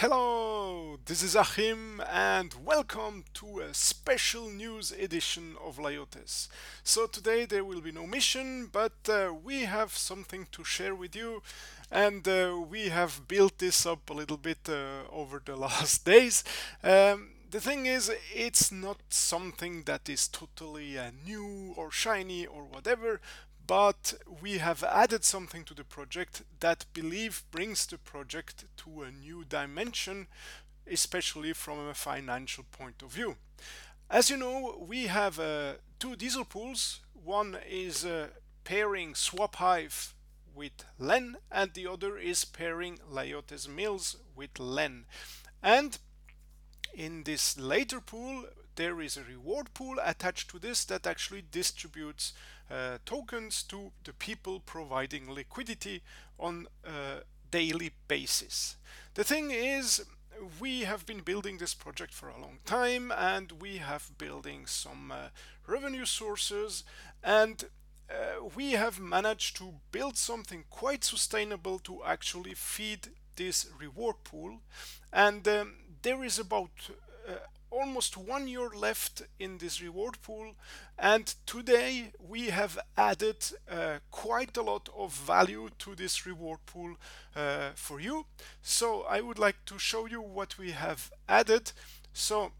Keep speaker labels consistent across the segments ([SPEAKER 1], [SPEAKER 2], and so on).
[SPEAKER 1] Hello, this is Achim and welcome to a special news edition of Liotes. So today there will be no mission, but uh, we have something to share with you and uh, we have built this up a little bit uh, over the last days. Um, the thing is, it's not something that is totally uh, new or shiny or whatever, but we have added something to the project that believe brings the project to a new dimension especially from a financial point of view. As you know we have uh, two diesel pools. One is uh, pairing swap hive with len and the other is pairing Liotes mills with len. And in this later pool there is a reward pool attached to this that actually distributes uh, tokens to the people providing liquidity on a daily basis. The thing is, we have been building this project for a long time and we have building some uh, revenue sources and uh, we have managed to build something quite sustainable to actually feed this reward pool and um, there is about uh, almost one year left in this reward pool and today we have added uh, quite a lot of value to this reward pool uh, for you. So I would like to show you what we have added. So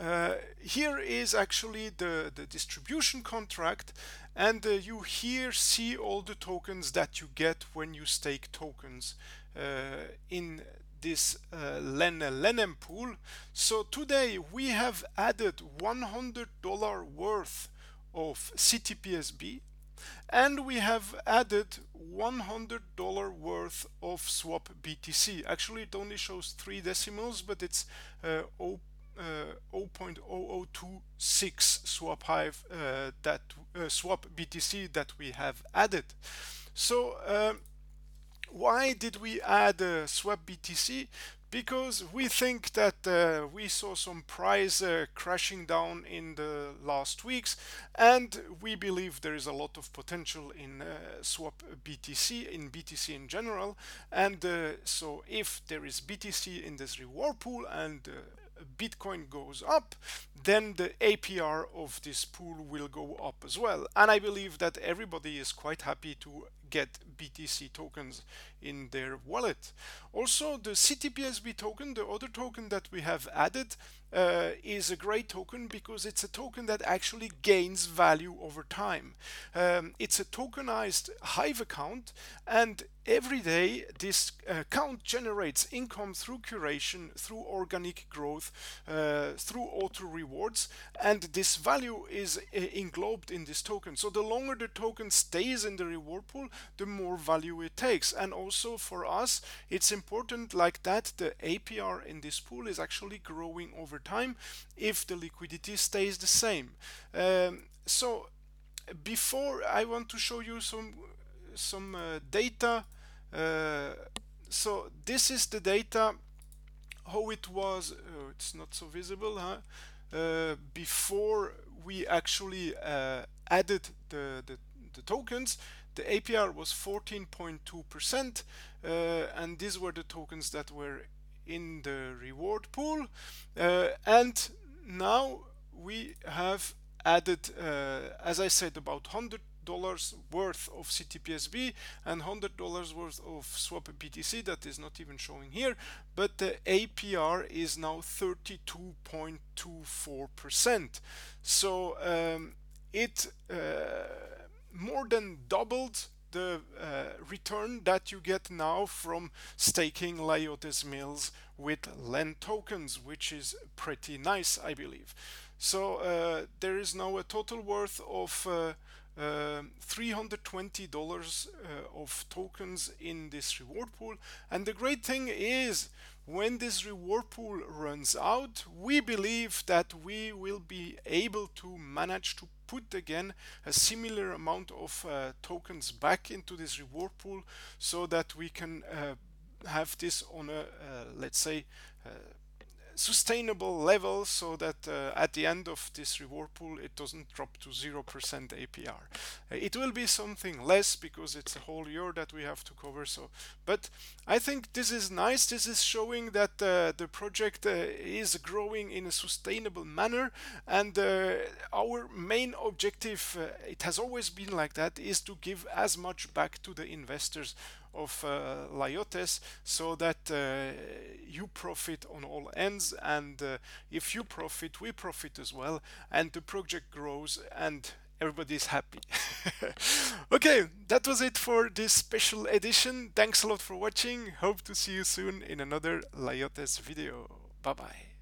[SPEAKER 1] uh, here is actually the, the distribution contract and uh, you here see all the tokens that you get when you stake tokens uh, in this uh, pool. So today we have added $100 worth of CTPSB and we have added $100 worth of swap BTC. Actually it only shows three decimals but it's uh, 0, uh, 0.0026 swap hive uh, that uh, swap BTC that we have added. So um, why did we add uh, swap BTC? Because we think that uh, we saw some price uh, crashing down in the last weeks, and we believe there is a lot of potential in uh, swap BTC, in BTC in general. And uh, so, if there is BTC in this reward pool and uh, Bitcoin goes up, then the APR of this pool will go up as well. And I believe that everybody is quite happy to get BTC tokens in their wallet. Also, the CTPSB token, the other token that we have added, uh, is a great token because it's a token that actually gains value over time. Um, it's a tokenized Hive account, and every day this account generates income through curation, through organic growth, uh, through auto rewards, and this value is uh, englobed in this token. So the longer the token stays in the reward pool, the more value it takes. And also for us, it's important like that the APR in this pool is actually growing over time if the liquidity stays the same. Um, so before I want to show you some some uh, data. Uh, so this is the data how it was. Oh, it's not so visible, huh? Uh, before we actually uh, added the, the the tokens the APR was 14.2% uh, and these were the tokens that were in the reward pool. Uh, and now we have added uh, as I said about 100 dollars worth of CTPSB and hundred dollars worth of swap BTC that is not even showing here but the APR is now 32.24 percent. So um, it uh, more than doubled the uh, return that you get now from staking Liotes mills with LEN tokens, which is pretty nice, I believe. So uh, there is now a total worth of uh, uh $320 uh, of tokens in this reward pool. And the great thing is when this reward pool runs out, we believe that we will be able to manage to put again a similar amount of uh, tokens back into this reward pool so that we can uh, have this on a uh, let's say uh, sustainable level so that uh, at the end of this reward pool it doesn't drop to 0% APR. It will be something less because it's a whole year that we have to cover so but I think this is nice this is showing that uh, the project uh, is growing in a sustainable manner and uh, our main objective uh, it has always been like that is to give as much back to the investors of uh, Liotes so that uh, you profit on all ends and uh, if you profit we profit as well and the project grows and everybody's happy. okay, that was it for this special edition. Thanks a lot for watching. Hope to see you soon in another Liotes video. Bye bye.